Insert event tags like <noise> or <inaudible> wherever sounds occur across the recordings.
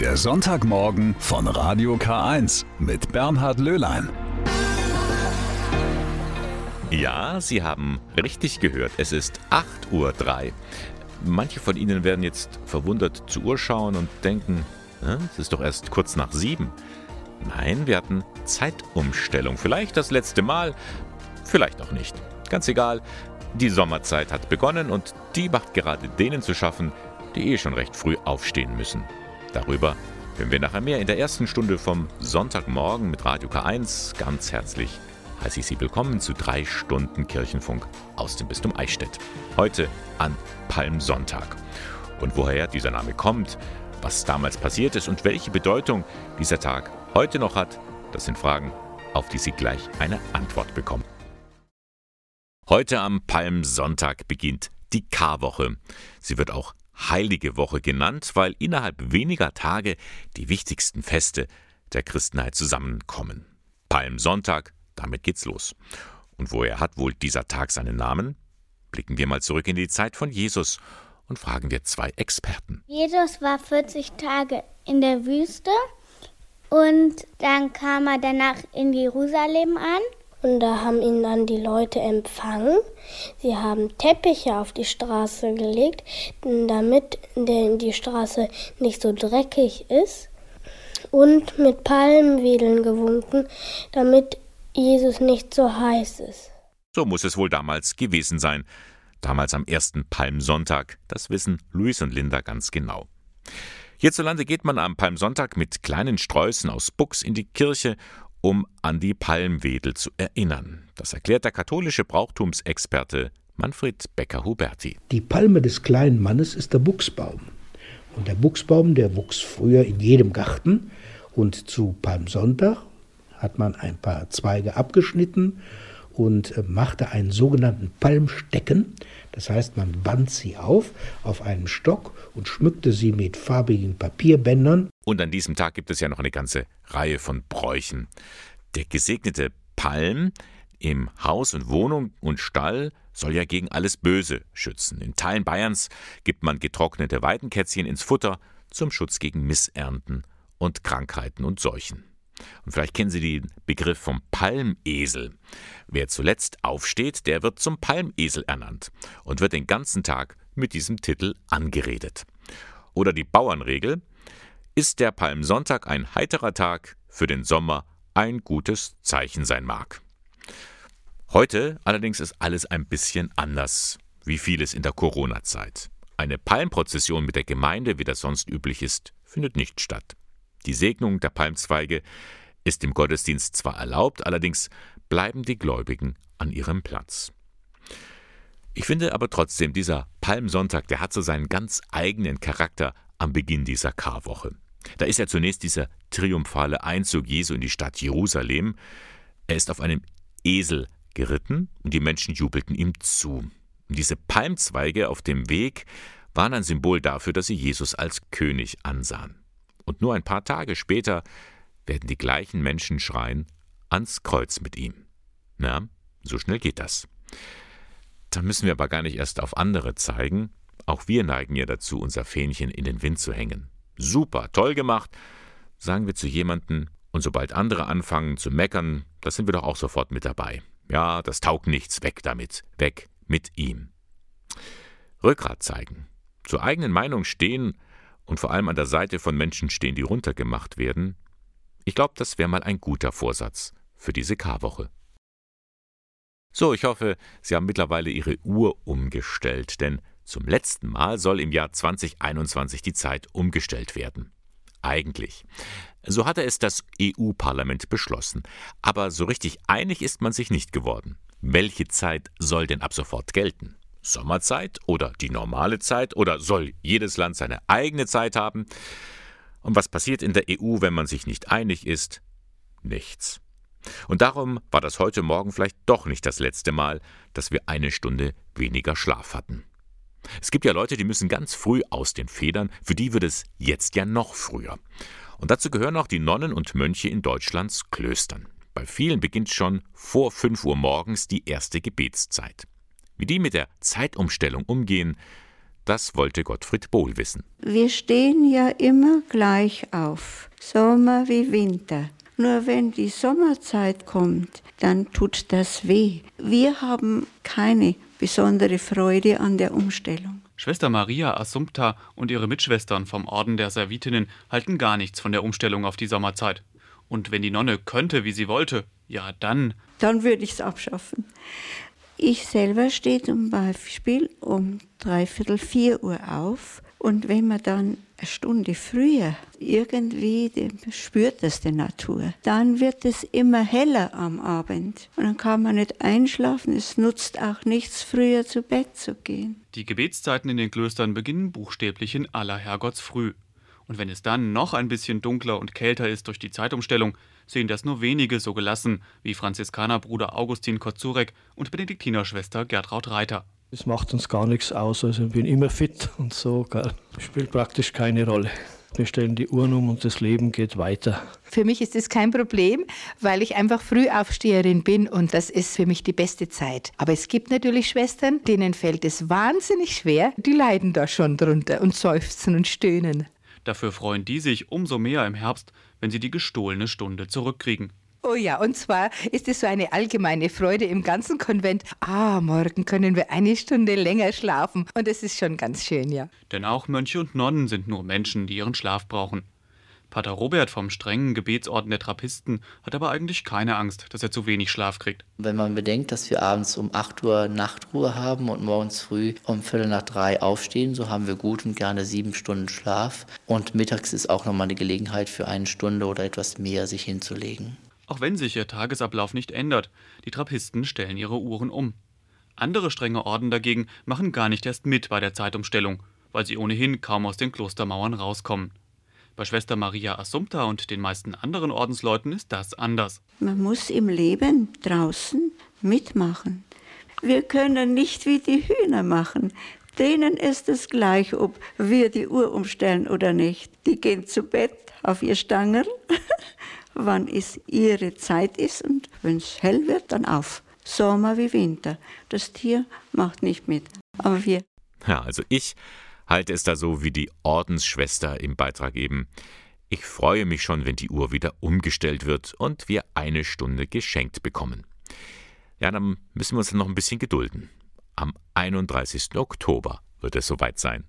Der Sonntagmorgen von Radio K1 mit Bernhard Löhlein. Ja, Sie haben richtig gehört. Es ist 8.03 Uhr. Manche von Ihnen werden jetzt verwundert zur Uhr schauen und denken, es ist doch erst kurz nach sieben. Nein, wir hatten Zeitumstellung. Vielleicht das letzte Mal, vielleicht auch nicht. Ganz egal, die Sommerzeit hat begonnen und die macht gerade denen zu schaffen, die eh schon recht früh aufstehen müssen. Darüber hören wir nachher mehr in der ersten Stunde vom Sonntagmorgen mit Radio K1. Ganz herzlich heiße ich Sie willkommen zu drei Stunden Kirchenfunk aus dem Bistum Eichstätt. Heute an Palmsonntag. Und woher dieser Name kommt, was damals passiert ist und welche Bedeutung dieser Tag heute noch hat, das sind Fragen, auf die Sie gleich eine Antwort bekommen. Heute am Palmsonntag beginnt die Karwoche. Sie wird auch Heilige Woche genannt, weil innerhalb weniger Tage die wichtigsten Feste der Christenheit zusammenkommen. Palmsonntag, damit geht's los. Und woher hat wohl dieser Tag seinen Namen? Blicken wir mal zurück in die Zeit von Jesus und fragen wir zwei Experten. Jesus war 40 Tage in der Wüste und dann kam er danach in Jerusalem an. Und da haben ihn dann die Leute empfangen. Sie haben Teppiche auf die Straße gelegt, damit die Straße nicht so dreckig ist. Und mit Palmwedeln gewunken, damit Jesus nicht so heiß ist. So muss es wohl damals gewesen sein. Damals am ersten Palmsonntag. Das wissen Luis und Linda ganz genau. Hierzulande geht man am Palmsonntag mit kleinen Sträußen aus Buchs in die Kirche, um an die Palmwedel zu erinnern. Das erklärt der katholische Brauchtumsexperte Manfred Becker-Huberti. Die Palme des kleinen Mannes ist der Buchsbaum. Und der Buchsbaum, der wuchs früher in jedem Garten. Und zu Palmsonntag hat man ein paar Zweige abgeschnitten und äh, machte einen sogenannten Palmstecken. Das heißt, man band sie auf auf einen Stock und schmückte sie mit farbigen Papierbändern. Und an diesem Tag gibt es ja noch eine ganze Reihe von Bräuchen. Der gesegnete Palm im Haus und Wohnung und Stall soll ja gegen alles Böse schützen. In Teilen Bayerns gibt man getrocknete Weidenkätzchen ins Futter zum Schutz gegen Missernten und Krankheiten und Seuchen. Und vielleicht kennen Sie den Begriff vom Palmesel. Wer zuletzt aufsteht, der wird zum Palmesel ernannt und wird den ganzen Tag mit diesem Titel angeredet. Oder die Bauernregel: Ist der Palmsonntag ein heiterer Tag, für den Sommer ein gutes Zeichen sein mag. Heute allerdings ist alles ein bisschen anders, wie vieles in der Corona-Zeit. Eine Palmprozession mit der Gemeinde, wie das sonst üblich ist, findet nicht statt. Die Segnung der Palmzweige ist im Gottesdienst zwar erlaubt, allerdings bleiben die Gläubigen an ihrem Platz. Ich finde aber trotzdem, dieser Palmsonntag, der hat so seinen ganz eigenen Charakter am Beginn dieser Karwoche. Da ist ja zunächst dieser triumphale Einzug Jesu in die Stadt Jerusalem. Er ist auf einem Esel geritten und die Menschen jubelten ihm zu. Und diese Palmzweige auf dem Weg waren ein Symbol dafür, dass sie Jesus als König ansahen. Und nur ein paar Tage später werden die gleichen Menschen schreien, ans Kreuz mit ihm. Na, so schnell geht das. Da müssen wir aber gar nicht erst auf andere zeigen. Auch wir neigen ja dazu, unser Fähnchen in den Wind zu hängen. Super, toll gemacht, sagen wir zu jemandem, und sobald andere anfangen zu meckern, da sind wir doch auch sofort mit dabei. Ja, das taugt nichts, weg damit, weg mit ihm. Rückgrat zeigen, zur eigenen Meinung stehen und vor allem an der Seite von Menschen stehen, die runtergemacht werden, ich glaube, das wäre mal ein guter Vorsatz für diese Karwoche. So, ich hoffe, Sie haben mittlerweile Ihre Uhr umgestellt, denn zum letzten Mal soll im Jahr 2021 die Zeit umgestellt werden. Eigentlich. So hatte es das EU-Parlament beschlossen. Aber so richtig einig ist man sich nicht geworden. Welche Zeit soll denn ab sofort gelten? Sommerzeit oder die normale Zeit oder soll jedes Land seine eigene Zeit haben? Und was passiert in der EU, wenn man sich nicht einig ist? Nichts. Und darum war das heute Morgen vielleicht doch nicht das letzte Mal, dass wir eine Stunde weniger Schlaf hatten. Es gibt ja Leute, die müssen ganz früh aus den Federn, für die wird es jetzt ja noch früher. Und dazu gehören auch die Nonnen und Mönche in Deutschlands Klöstern. Bei vielen beginnt schon vor 5 Uhr morgens die erste Gebetszeit. Wie die mit der Zeitumstellung umgehen, Das wollte Gottfried Bohl wissen. Wir stehen ja immer gleich auf, Sommer wie Winter. Nur wenn die Sommerzeit kommt, dann tut das weh. Wir haben keine besondere Freude an der Umstellung. Schwester Maria Assumpta und ihre Mitschwestern vom Orden der Servitinnen halten gar nichts von der Umstellung auf die Sommerzeit. Und wenn die Nonne könnte, wie sie wollte, ja dann. Dann würde ich es abschaffen. Ich selber stehe zum Beispiel um dreiviertel vier Uhr auf und wenn man dann eine Stunde früher irgendwie spürt das die Natur, dann wird es immer heller am Abend und dann kann man nicht einschlafen. Es nutzt auch nichts, früher zu Bett zu gehen. Die Gebetszeiten in den Klöstern beginnen buchstäblich in aller Herrgottsfrüh. Und wenn es dann noch ein bisschen dunkler und kälter ist durch die Zeitumstellung, sehen das nur wenige so gelassen wie Franziskanerbruder Augustin Kozurek und Benediktinerschwester Gertraud Reiter. Es macht uns gar nichts aus, also ich bin immer fit und so, gell. spielt praktisch keine Rolle. Wir stellen die Uhren um und das Leben geht weiter. Für mich ist es kein Problem, weil ich einfach Frühaufsteherin bin und das ist für mich die beste Zeit. Aber es gibt natürlich Schwestern, denen fällt es wahnsinnig schwer, die leiden da schon drunter und seufzen und stöhnen. Dafür freuen die sich umso mehr im Herbst, wenn sie die gestohlene Stunde zurückkriegen. Oh ja, und zwar ist es so eine allgemeine Freude im ganzen Konvent. Ah, morgen können wir eine Stunde länger schlafen. Und es ist schon ganz schön, ja. Denn auch Mönche und Nonnen sind nur Menschen, die ihren Schlaf brauchen. Pater Robert vom strengen Gebetsorden der Trappisten hat aber eigentlich keine Angst, dass er zu wenig Schlaf kriegt. Wenn man bedenkt, dass wir abends um 8 Uhr Nachtruhe haben und morgens früh um Viertel nach drei aufstehen, so haben wir gut und gerne sieben Stunden Schlaf. Und mittags ist auch nochmal eine Gelegenheit für eine Stunde oder etwas mehr sich hinzulegen. Auch wenn sich ihr Tagesablauf nicht ändert, die Trappisten stellen ihre Uhren um. Andere strenge Orden dagegen machen gar nicht erst mit bei der Zeitumstellung, weil sie ohnehin kaum aus den Klostermauern rauskommen. Bei Schwester Maria Assumpta und den meisten anderen Ordensleuten ist das anders. Man muss im Leben draußen mitmachen. Wir können nicht wie die Hühner machen. Denen ist es gleich, ob wir die Uhr umstellen oder nicht. Die gehen zu Bett auf ihr Stangerl, <laughs> wann es ihre Zeit ist und wenn es hell wird, dann auf. Sommer wie Winter. Das Tier macht nicht mit, aber wir. Ja, also ich halte es da so wie die Ordensschwester im Beitrag eben. Ich freue mich schon, wenn die Uhr wieder umgestellt wird und wir eine Stunde geschenkt bekommen. Ja, dann müssen wir uns noch ein bisschen gedulden. Am 31. Oktober wird es soweit sein.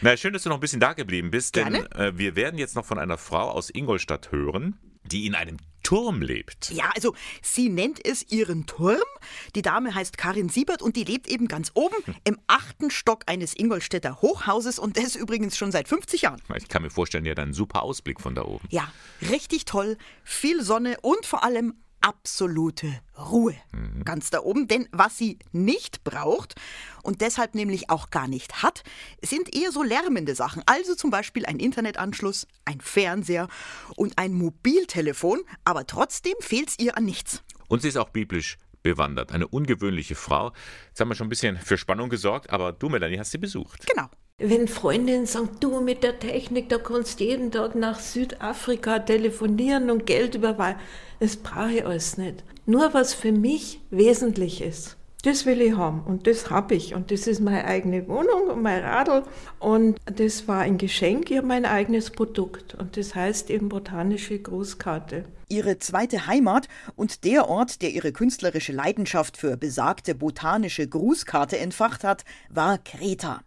Na, schön, dass du noch ein bisschen da geblieben bist, denn äh, wir werden jetzt noch von einer Frau aus Ingolstadt hören, die in einem Turm lebt. Ja, also sie nennt es ihren Turm. Die Dame heißt Karin Siebert und die lebt eben ganz oben im achten Stock eines Ingolstädter Hochhauses und das übrigens schon seit 50 Jahren. Ich kann mir vorstellen, ja, dann ein super Ausblick von da oben. Ja, richtig toll, viel Sonne und vor allem absolute Ruhe. Mhm. Ganz da oben, denn was sie nicht braucht und deshalb nämlich auch gar nicht hat, sind eher so lärmende Sachen. Also zum Beispiel ein Internetanschluss, ein Fernseher und ein Mobiltelefon, aber trotzdem fehlt es ihr an nichts. Und sie ist auch biblisch bewandert. Eine ungewöhnliche Frau. Jetzt haben wir schon ein bisschen für Spannung gesorgt, aber du, Melanie, hast sie besucht. Genau. Wenn Freundinnen sagen, du mit der Technik, da kannst jeden Tag nach Südafrika telefonieren und Geld überweisen, das brauche ich alles nicht. Nur was für mich wesentlich ist. Das will ich haben und das habe ich und das ist meine eigene Wohnung und mein Radl und das war ein Geschenk, ich habe mein eigenes Produkt und das heißt eben botanische Grußkarte. Ihre zweite Heimat und der Ort, der ihre künstlerische Leidenschaft für besagte botanische Grußkarte entfacht hat, war Kreta.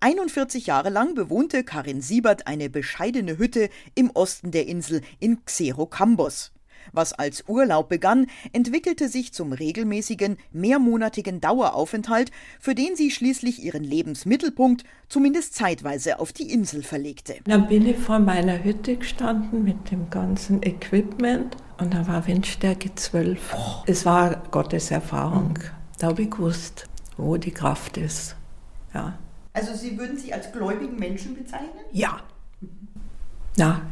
41 Jahre lang bewohnte Karin Siebert eine bescheidene Hütte im Osten der Insel in Xerokambos. Was als Urlaub begann, entwickelte sich zum regelmäßigen, mehrmonatigen Daueraufenthalt, für den sie schließlich ihren Lebensmittelpunkt zumindest zeitweise auf die Insel verlegte. Dann bin ich vor meiner Hütte gestanden mit dem ganzen Equipment und da war Windstärke 12. Es war Gottes Erfahrung. Da habe ich gewusst, wo die Kraft ist. Ja. Also Sie würden sich als gläubigen Menschen bezeichnen? Ja. Ja,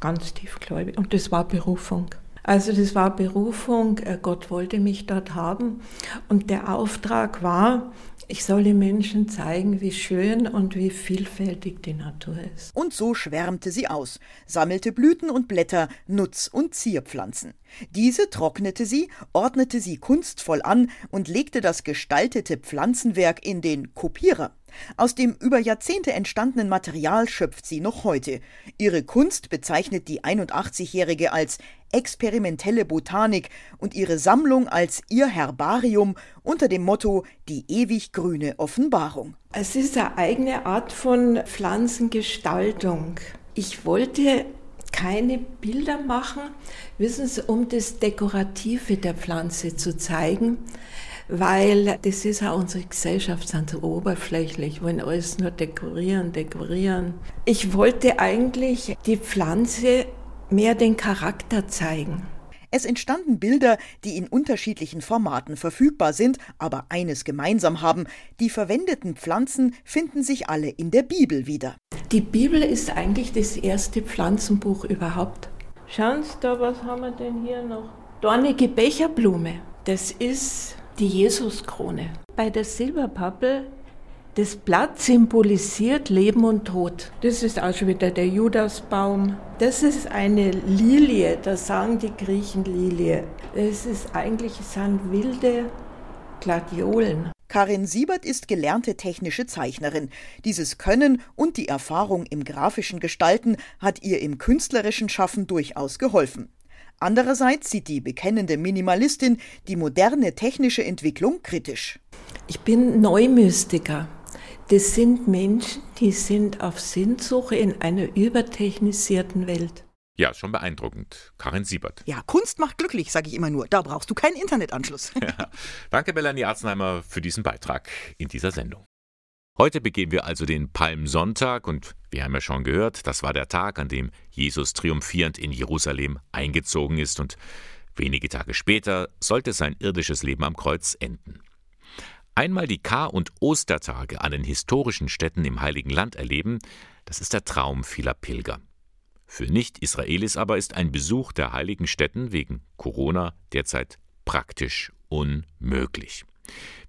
ganz tiefgläubig. Und das war Berufung. Also das war Berufung, äh, Gott wollte mich dort haben und der Auftrag war, ich soll den Menschen zeigen, wie schön und wie vielfältig die Natur ist. Und so schwärmte sie aus, sammelte Blüten und Blätter, Nutz- und Zierpflanzen. Diese trocknete sie, ordnete sie kunstvoll an und legte das gestaltete Pflanzenwerk in den Kopierer. Aus dem über Jahrzehnte entstandenen Material schöpft sie noch heute. Ihre Kunst bezeichnet die 81-Jährige als experimentelle Botanik und ihre Sammlung als ihr Herbarium unter dem Motto Die ewig grüne Offenbarung. Es ist eine eigene Art von Pflanzengestaltung. Ich wollte keine Bilder machen, wissen Sie, um das Dekorative der Pflanze zu zeigen, weil das ist auch unsere Gesellschaft, sind so oberflächlich, wollen alles nur dekorieren, dekorieren. Ich wollte eigentlich die Pflanze mehr den Charakter zeigen. Es entstanden Bilder, die in unterschiedlichen Formaten verfügbar sind, aber eines gemeinsam haben, die verwendeten Pflanzen finden sich alle in der Bibel wieder. Die Bibel ist eigentlich das erste Pflanzenbuch überhaupt. Schauen Sie da, was haben wir denn hier noch? Dornige Becherblume, das ist die Jesuskrone. Bei der Silberpappel das Blatt symbolisiert Leben und Tod. Das ist auch schon wieder der Judasbaum. Das ist eine Lilie, da sagen die Griechen Lilie. Das ist eigentlich, es sind wilde Gladiolen. Karin Siebert ist gelernte technische Zeichnerin. Dieses Können und die Erfahrung im grafischen Gestalten hat ihr im künstlerischen Schaffen durchaus geholfen. Andererseits sieht die bekennende Minimalistin die moderne technische Entwicklung kritisch. Ich bin Neumystiker. Das sind Menschen, die sind auf Sinnsuche in einer übertechnisierten Welt. Ja, schon beeindruckend. Karin Siebert. Ja, Kunst macht glücklich, sage ich immer nur. Da brauchst du keinen Internetanschluss. <laughs> Ja. Danke, Melanie Arzenheimer, für diesen Beitrag in dieser Sendung. Heute begehen wir also den Palmsonntag und wir haben ja schon gehört, das war der Tag, an dem Jesus triumphierend in Jerusalem eingezogen ist und wenige Tage später sollte sein irdisches Leben am Kreuz enden. Einmal die Kar- und Ostertage an den historischen Städten im Heiligen Land erleben, das ist der Traum vieler Pilger. Für Nicht-Israelis aber ist ein Besuch der heiligen Städten wegen Corona derzeit praktisch unmöglich.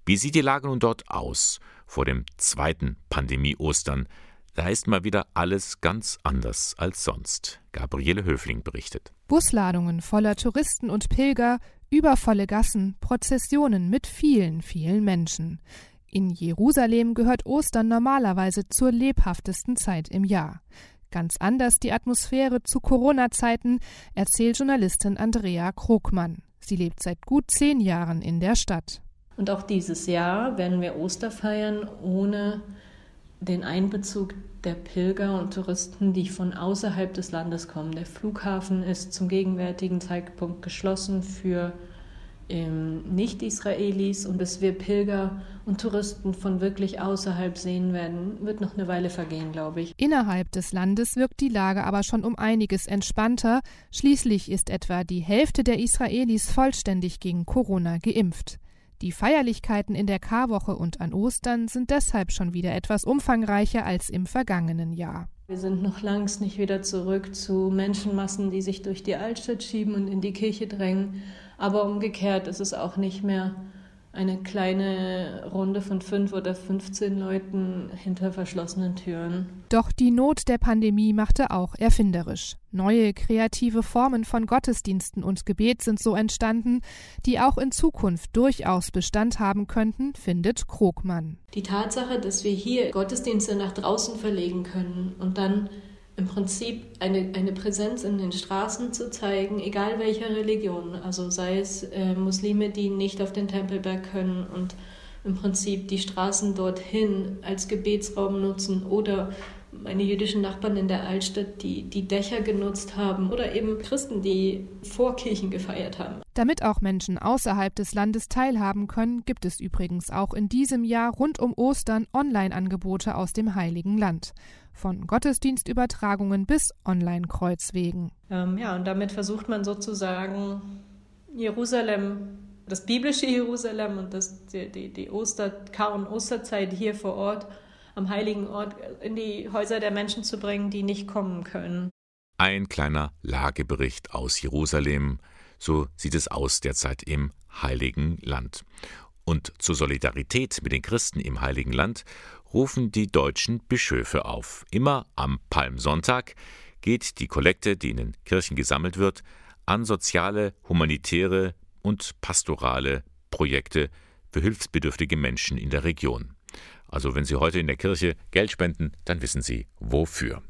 Wie sieht die Lage nun dort aus vor dem zweiten Pandemie-Ostern? Da ist mal wieder alles ganz anders als sonst. Gabriele Höfling berichtet. Busladungen voller Touristen und Pilger Übervolle Gassen, Prozessionen mit vielen, vielen Menschen. In Jerusalem gehört Ostern normalerweise zur lebhaftesten Zeit im Jahr. Ganz anders die Atmosphäre zu Corona-Zeiten, erzählt Journalistin Andrea Krogmann. Sie lebt seit gut zehn Jahren in der Stadt. Und auch dieses Jahr werden wir Oster feiern ohne den Einbezug der Pilger und Touristen, die von außerhalb des Landes kommen. Der Flughafen ist zum gegenwärtigen Zeitpunkt geschlossen für ähm, Nicht-Israelis und bis wir Pilger und Touristen von wirklich außerhalb sehen werden, wird noch eine Weile vergehen, glaube ich. Innerhalb des Landes wirkt die Lage aber schon um einiges entspannter. Schließlich ist etwa die Hälfte der Israelis vollständig gegen Corona geimpft. Die Feierlichkeiten in der Karwoche und an Ostern sind deshalb schon wieder etwas umfangreicher als im vergangenen Jahr. Wir sind noch längst nicht wieder zurück zu Menschenmassen, die sich durch die Altstadt schieben und in die Kirche drängen. Aber umgekehrt ist es auch nicht mehr eine kleine Runde von fünf oder 15 Leuten hinter verschlossenen Türen. Doch die Not der Pandemie machte auch erfinderisch. Neue kreative Formen von Gottesdiensten und Gebet sind so entstanden, die auch in Zukunft durchaus Bestand haben könnten, findet Krogmann. Die Tatsache, dass wir hier Gottesdienste nach draußen verlegen können und dann im Prinzip eine, eine Präsenz in den Straßen zu zeigen, egal welcher Religion. Also sei es äh, Muslime, die nicht auf den Tempelberg können und im Prinzip die Straßen dorthin als Gebetsraum nutzen oder meine jüdischen Nachbarn in der Altstadt, die die Dächer genutzt haben oder eben Christen, die vor Kirchen gefeiert haben. Damit auch Menschen außerhalb des Landes teilhaben können, gibt es übrigens auch in diesem Jahr rund um Ostern Online-Angebote aus dem Heiligen Land. Von Gottesdienstübertragungen bis Online-Kreuzwegen. Ähm, ja, und damit versucht man sozusagen Jerusalem, das biblische Jerusalem und das, die, die, die Oster, Kar- und Osterzeit hier vor Ort, am heiligen Ort, in die Häuser der Menschen zu bringen, die nicht kommen können. Ein kleiner Lagebericht aus Jerusalem. So sieht es aus derzeit im Heiligen Land. Und zur Solidarität mit den Christen im Heiligen Land rufen die deutschen Bischöfe auf. Immer am Palmsonntag geht die Kollekte, die in den Kirchen gesammelt wird, an soziale, humanitäre und pastorale Projekte für hilfsbedürftige Menschen in der Region. Also wenn Sie heute in der Kirche Geld spenden, dann wissen Sie wofür.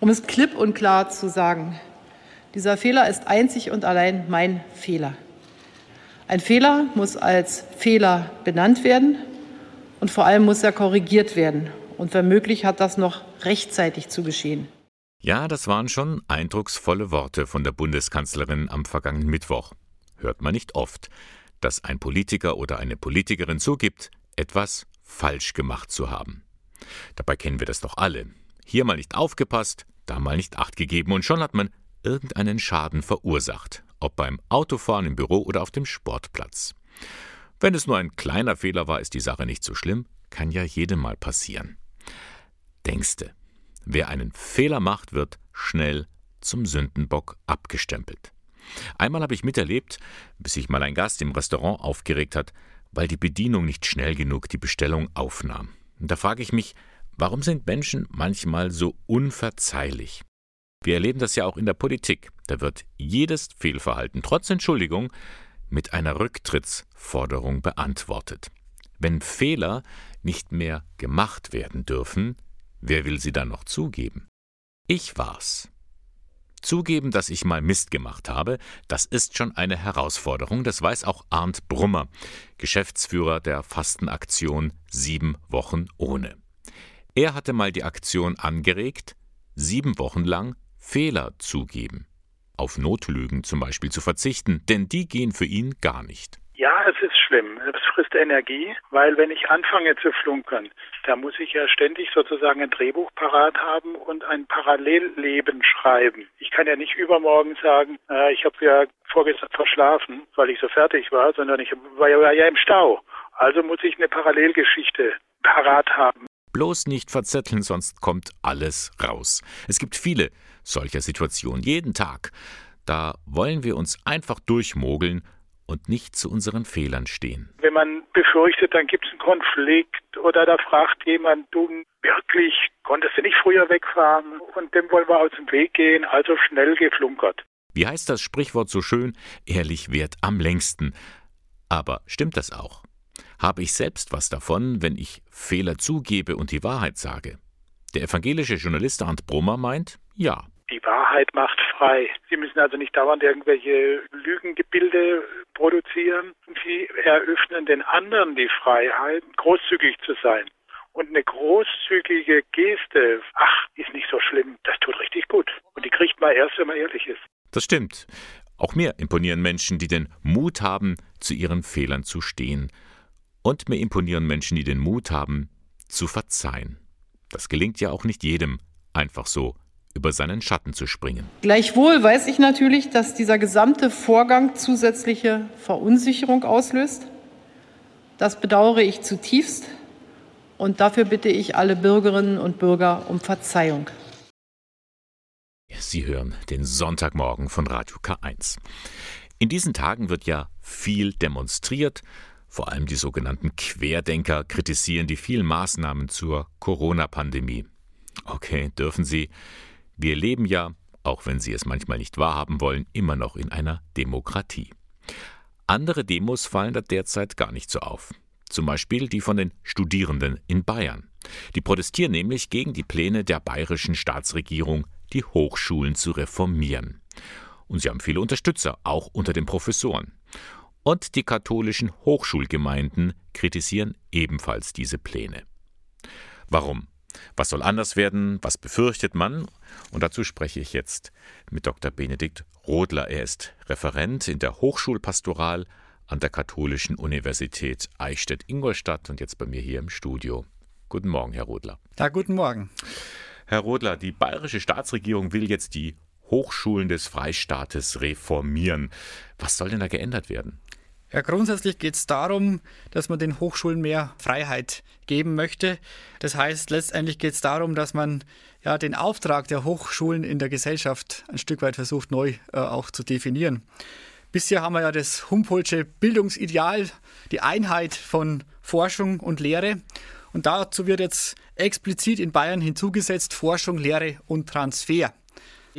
Um es klipp und klar zu sagen, dieser Fehler ist einzig und allein mein Fehler. Ein Fehler muss als Fehler benannt werden und vor allem muss er korrigiert werden. Und wenn möglich hat das noch rechtzeitig zu geschehen. Ja, das waren schon eindrucksvolle Worte von der Bundeskanzlerin am vergangenen Mittwoch. Hört man nicht oft, dass ein Politiker oder eine Politikerin zugibt, etwas falsch gemacht zu haben. Dabei kennen wir das doch alle. Hier mal nicht aufgepasst, da mal nicht acht gegeben und schon hat man irgendeinen Schaden verursacht, ob beim Autofahren im Büro oder auf dem Sportplatz. Wenn es nur ein kleiner Fehler war, ist die Sache nicht so schlimm, kann ja jedem mal passieren. Denkste, wer einen Fehler macht, wird schnell zum Sündenbock abgestempelt. Einmal habe ich miterlebt, bis sich mal ein Gast im Restaurant aufgeregt hat, weil die Bedienung nicht schnell genug die Bestellung aufnahm. Und da frage ich mich, warum sind Menschen manchmal so unverzeihlich? Wir erleben das ja auch in der Politik. Da wird jedes Fehlverhalten trotz Entschuldigung mit einer Rücktrittsforderung beantwortet. Wenn Fehler nicht mehr gemacht werden dürfen, wer will sie dann noch zugeben? Ich war's. Zugeben, dass ich mal Mist gemacht habe, das ist schon eine Herausforderung, das weiß auch Arndt Brummer, Geschäftsführer der Fastenaktion Sieben Wochen ohne. Er hatte mal die Aktion angeregt, sieben Wochen lang Fehler zugeben. Auf Notlügen zum Beispiel zu verzichten, denn die gehen für ihn gar nicht. Ja, es ist schlimm. Es frisst Energie, weil wenn ich anfange zu flunkern, da muss ich ja ständig sozusagen ein Drehbuch parat haben und ein Parallelleben schreiben. Ich kann ja nicht übermorgen sagen, äh, ich habe ja vorgestern verschlafen, weil ich so fertig war, sondern ich war ja, war ja im Stau. Also muss ich eine Parallelgeschichte parat haben. Bloß nicht verzetteln, sonst kommt alles raus. Es gibt viele solcher Situationen jeden Tag. Da wollen wir uns einfach durchmogeln und nicht zu unseren Fehlern stehen. Wenn man befürchtet, dann gibt es einen Konflikt oder da fragt jemand, du wirklich, konntest du nicht früher wegfahren und dem wollen wir aus dem Weg gehen, also schnell geflunkert. Wie heißt das Sprichwort so schön? Ehrlich währt am längsten. Aber stimmt das auch? Habe ich selbst was davon, wenn ich Fehler zugebe und die Wahrheit sage? Der evangelische Journalist Arndt Brummer meint, ja. Die Wahrheit macht frei. Sie müssen also nicht dauernd irgendwelche Lügengebilde produzieren. Sie eröffnen den anderen die Freiheit, großzügig zu sein. Und eine großzügige Geste, ach, ist nicht so schlimm, das tut richtig gut. Und die kriegt man erst, wenn man ehrlich ist. Das stimmt. Auch mir imponieren Menschen, die den Mut haben, zu ihren Fehlern zu stehen. Und mir imponieren Menschen, die den Mut haben, zu verzeihen. Das gelingt ja auch nicht jedem, einfach so über seinen Schatten zu springen. Gleichwohl weiß ich natürlich, dass dieser gesamte Vorgang zusätzliche Verunsicherung auslöst. Das bedauere ich zutiefst und dafür bitte ich alle Bürgerinnen und Bürger um Verzeihung. Sie hören den Sonntagmorgen von Radio K1. In diesen Tagen wird ja viel demonstriert. Vor allem die sogenannten Querdenker kritisieren die vielen Maßnahmen zur Corona-Pandemie. Okay, dürfen sie. Wir leben ja, auch wenn Sie es manchmal nicht wahrhaben wollen, immer noch in einer Demokratie. Andere Demos fallen da derzeit gar nicht so auf. Zum Beispiel die von den Studierenden in Bayern. Die protestieren nämlich gegen die Pläne der bayerischen Staatsregierung, die Hochschulen zu reformieren. Und sie haben viele Unterstützer, auch unter den Professoren. Und die katholischen Hochschulgemeinden kritisieren ebenfalls diese Pläne. Warum? Was soll anders werden? Was befürchtet man? Und dazu spreche ich jetzt mit Dr. Benedikt Rodler. Er ist Referent in der Hochschulpastoral an der Katholischen Universität Eichstätt-Ingolstadt und jetzt bei mir hier im Studio. Guten Morgen, Herr Rodler. Ja, guten Morgen. Herr Rodler, die bayerische Staatsregierung will jetzt die Hochschulen des Freistaates reformieren. Was soll denn da geändert werden? Ja, grundsätzlich geht es darum, dass man den Hochschulen mehr Freiheit geben möchte. Das heißt, letztendlich geht es darum, dass man ja den Auftrag der Hochschulen in der Gesellschaft ein Stück weit versucht neu äh, auch zu definieren. Bisher haben wir ja das Humboldtsche Bildungsideal, die Einheit von Forschung und Lehre. Und dazu wird jetzt explizit in Bayern hinzugesetzt Forschung, Lehre und Transfer.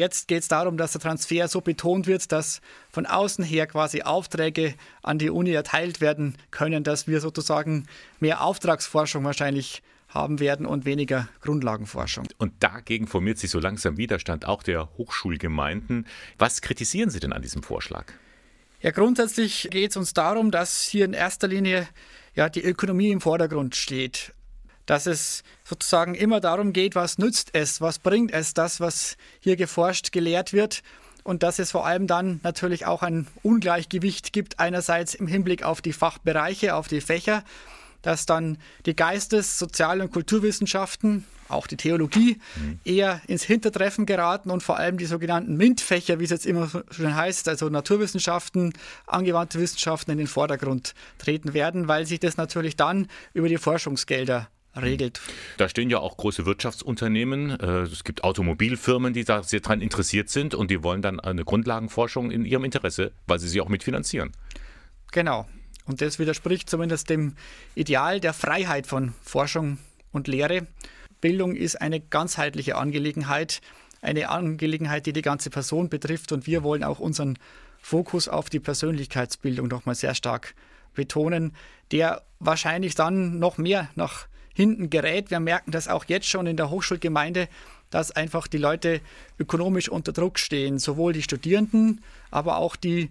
Jetzt geht es darum, dass der Transfer so betont wird, dass von außen her quasi Aufträge an die Uni erteilt werden können, dass wir sozusagen mehr Auftragsforschung wahrscheinlich haben werden und weniger Grundlagenforschung. Und dagegen formiert sich so langsam Widerstand auch der Hochschulgemeinden. Was kritisieren Sie denn an diesem Vorschlag? Ja, grundsätzlich geht es uns darum, dass hier in erster Linie ja, die Ökonomie im Vordergrund steht. Dass es sozusagen immer darum geht, was nützt es, was bringt es, das, was hier geforscht, gelehrt wird. Und dass es vor allem dann natürlich auch ein Ungleichgewicht gibt, einerseits im Hinblick auf die Fachbereiche, auf die Fächer dass dann die Geistes-, Sozial- und Kulturwissenschaften, auch die Theologie, mhm. eher ins Hintertreffen geraten und vor allem die sogenannten MINT-Fächer, wie es jetzt immer schon heißt, also Naturwissenschaften, angewandte Wissenschaften in den Vordergrund treten werden, weil sich das natürlich dann über die Forschungsgelder regelt. Da stehen ja auch große Wirtschaftsunternehmen. Äh, es gibt Automobilfirmen, die da sehr daran interessiert sind und die wollen dann eine Grundlagenforschung in ihrem Interesse, weil sie sie auch mitfinanzieren. Genau. Und das widerspricht zumindest dem Ideal der Freiheit von Forschung und Lehre. Bildung ist eine ganzheitliche Angelegenheit, eine Angelegenheit, die die ganze Person betrifft. Und wir wollen auch unseren Fokus auf die Persönlichkeitsbildung nochmal sehr stark betonen, der wahrscheinlich dann noch mehr nach hinten gerät. Wir merken das auch jetzt schon in der Hochschulgemeinde, dass einfach die Leute ökonomisch unter Druck stehen, sowohl die Studierenden, aber auch die,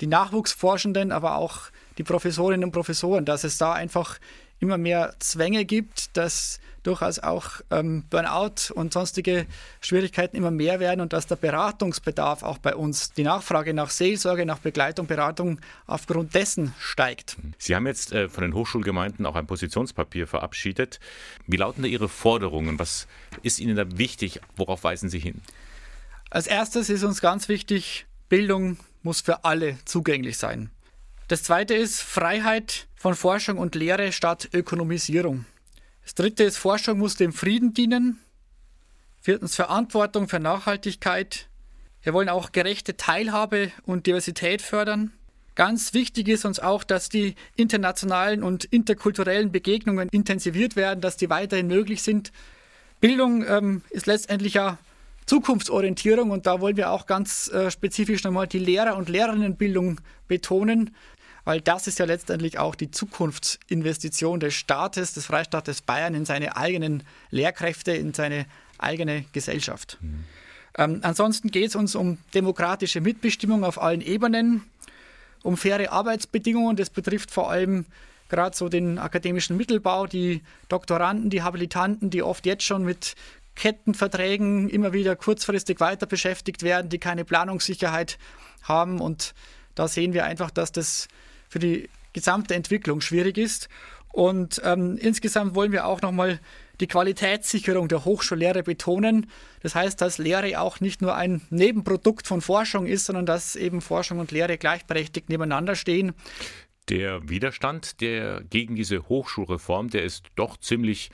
die Nachwuchsforschenden, aber auch die Professorinnen und Professoren, dass es da einfach immer mehr Zwänge gibt, dass durchaus auch ähm, Burnout und sonstige Schwierigkeiten immer mehr werden und dass der Beratungsbedarf auch bei uns, die Nachfrage nach Seelsorge, nach Begleitung, Beratung aufgrund dessen steigt. Sie haben jetzt äh, von den Hochschulgemeinden auch ein Positionspapier verabschiedet. Wie lauten da Ihre Forderungen? Was ist Ihnen da wichtig? Worauf weisen Sie hin? Als erstes ist uns ganz wichtig, Bildung muss für alle zugänglich sein. Das zweite ist Freiheit von Forschung und Lehre statt Ökonomisierung. Das dritte ist Forschung muss dem Frieden dienen. Viertens Verantwortung für Nachhaltigkeit. Wir wollen auch gerechte Teilhabe und Diversität fördern. Ganz wichtig ist uns auch, dass die internationalen und interkulturellen Begegnungen intensiviert werden, dass die weiterhin möglich sind. Bildung ähm, ist letztendlich ja Zukunftsorientierung und da wollen wir auch ganz äh, spezifisch nochmal die Lehrer- und Lehrerinnenbildung betonen weil das ist ja letztendlich auch die Zukunftsinvestition des Staates, des Freistaates Bayern in seine eigenen Lehrkräfte, in seine eigene Gesellschaft. Mhm. Ähm, ansonsten geht es uns um demokratische Mitbestimmung auf allen Ebenen, um faire Arbeitsbedingungen. Das betrifft vor allem gerade so den akademischen Mittelbau, die Doktoranden, die Habilitanten, die oft jetzt schon mit Kettenverträgen immer wieder kurzfristig weiter beschäftigt werden, die keine Planungssicherheit haben. Und da sehen wir einfach, dass das für die gesamte Entwicklung schwierig ist. Und ähm, insgesamt wollen wir auch nochmal die Qualitätssicherung der Hochschullehre betonen. Das heißt, dass Lehre auch nicht nur ein Nebenprodukt von Forschung ist, sondern dass eben Forschung und Lehre gleichberechtigt nebeneinander stehen. Der Widerstand der, gegen diese Hochschulreform, der ist doch ziemlich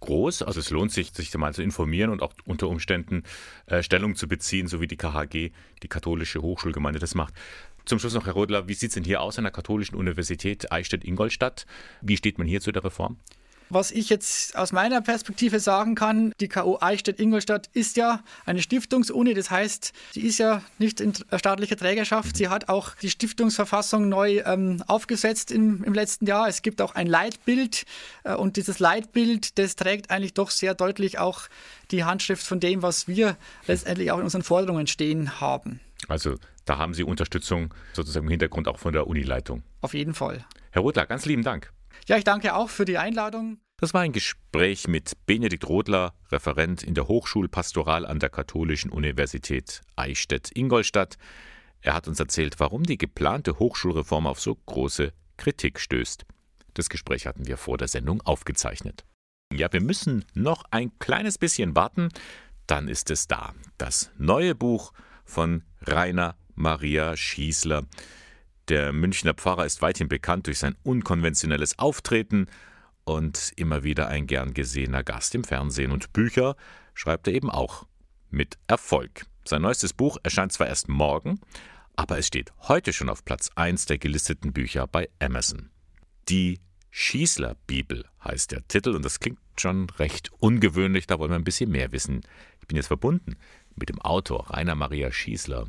groß. Also es lohnt sich, sich da mal zu informieren und auch unter Umständen äh, Stellung zu beziehen, so wie die KHG, die katholische Hochschulgemeinde, das macht. Zum Schluss noch, Herr Rodler, wie sieht es denn hier aus an der Katholischen Universität Eichstätt-Ingolstadt? Wie steht man hier zu der Reform? Was ich jetzt aus meiner Perspektive sagen kann, die KU Eichstätt-Ingolstadt ist ja eine Stiftungsuni, das heißt, sie ist ja nicht in staatlicher Trägerschaft. Sie hat auch die Stiftungsverfassung neu ähm, aufgesetzt im, im, letzten Jahr. Es gibt auch ein Leitbild äh, und dieses Leitbild, das trägt eigentlich doch sehr deutlich auch die Handschrift von dem, was wir letztendlich auch in unseren Forderungen stehen haben. Also da haben Sie Unterstützung sozusagen im Hintergrund auch von der Unileitung. Auf jeden Fall. Herr Rotler, ganz lieben Dank. Ja, ich danke auch für die Einladung. Das war ein Gespräch mit Benedikt Rodler, Referent in der Hochschulpastoral an der Katholischen Universität Eichstätt-Ingolstadt. Er hat uns erzählt, warum die geplante Hochschulreform auf so große Kritik stößt. Das Gespräch hatten wir vor der Sendung aufgezeichnet. Ja, wir müssen noch ein kleines bisschen warten, dann ist es da. Das neue Buch von Rainer Maria Schießler. Der Münchner Pfarrer ist weithin bekannt durch sein unkonventionelles Auftreten und immer wieder ein gern gesehener Gast im Fernsehen. Und Bücher schreibt er eben auch mit Erfolg. Sein neuestes Buch erscheint zwar erst morgen, aber es steht heute schon auf Platz 1 der gelisteten Bücher bei Amazon. Die Schießler Bibel heißt der Titel und das klingt schon recht ungewöhnlich, da wollen wir ein bisschen mehr wissen. Ich bin jetzt verbunden mit dem Autor Rainer Maria Schießler.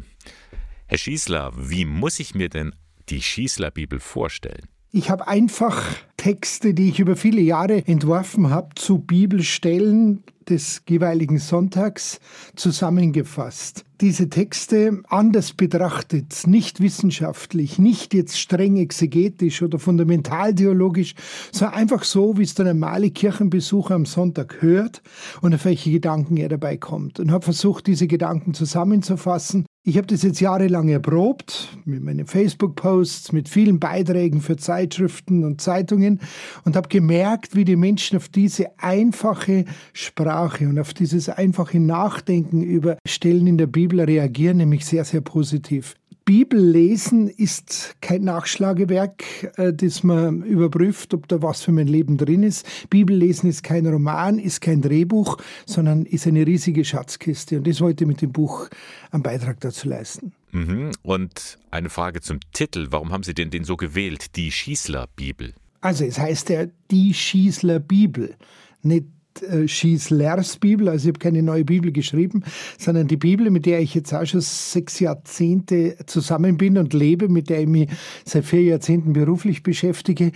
Herr Schießler, wie muss ich mir denn die Schießler Bibel vorstellen? Ich habe einfach Texte, die ich über viele Jahre entworfen habe, zu Bibelstellen des jeweiligen Sonntags zusammengefasst. Diese Texte anders betrachtet, nicht wissenschaftlich, nicht jetzt streng exegetisch oder fundamentaltheologisch, sondern einfach so, wie es der normale Kirchenbesucher am Sonntag hört und auf welche Gedanken er dabei kommt. Und habe versucht, diese Gedanken zusammenzufassen ich habe das jetzt jahrelang erprobt, mit meinen Facebook-Posts, mit vielen Beiträgen für Zeitschriften und Zeitungen und habe gemerkt, wie die Menschen auf diese einfache Sprache und auf dieses einfache Nachdenken über Stellen in der Bibel reagieren, nämlich sehr, sehr positiv. Bibellesen ist kein Nachschlagewerk, äh, das man überprüft, ob da was für mein Leben drin ist. Bibellesen ist kein Roman, ist kein Drehbuch, sondern ist eine riesige Schatzkiste. Und das wollte ich mit dem Buch einen Beitrag dazu leisten. Mhm. Und eine Frage zum Titel. Warum haben Sie denn den so gewählt? Die Schießler Bibel. Also es heißt ja die Schießler Bibel. Nicht äh, Schießlers Bibel, also ich habe keine neue Bibel geschrieben, sondern die Bibel, mit der ich jetzt auch schon sechs Jahrzehnte zusammen bin und lebe, mit der ich mich seit vier Jahrzehnten beruflich beschäftige,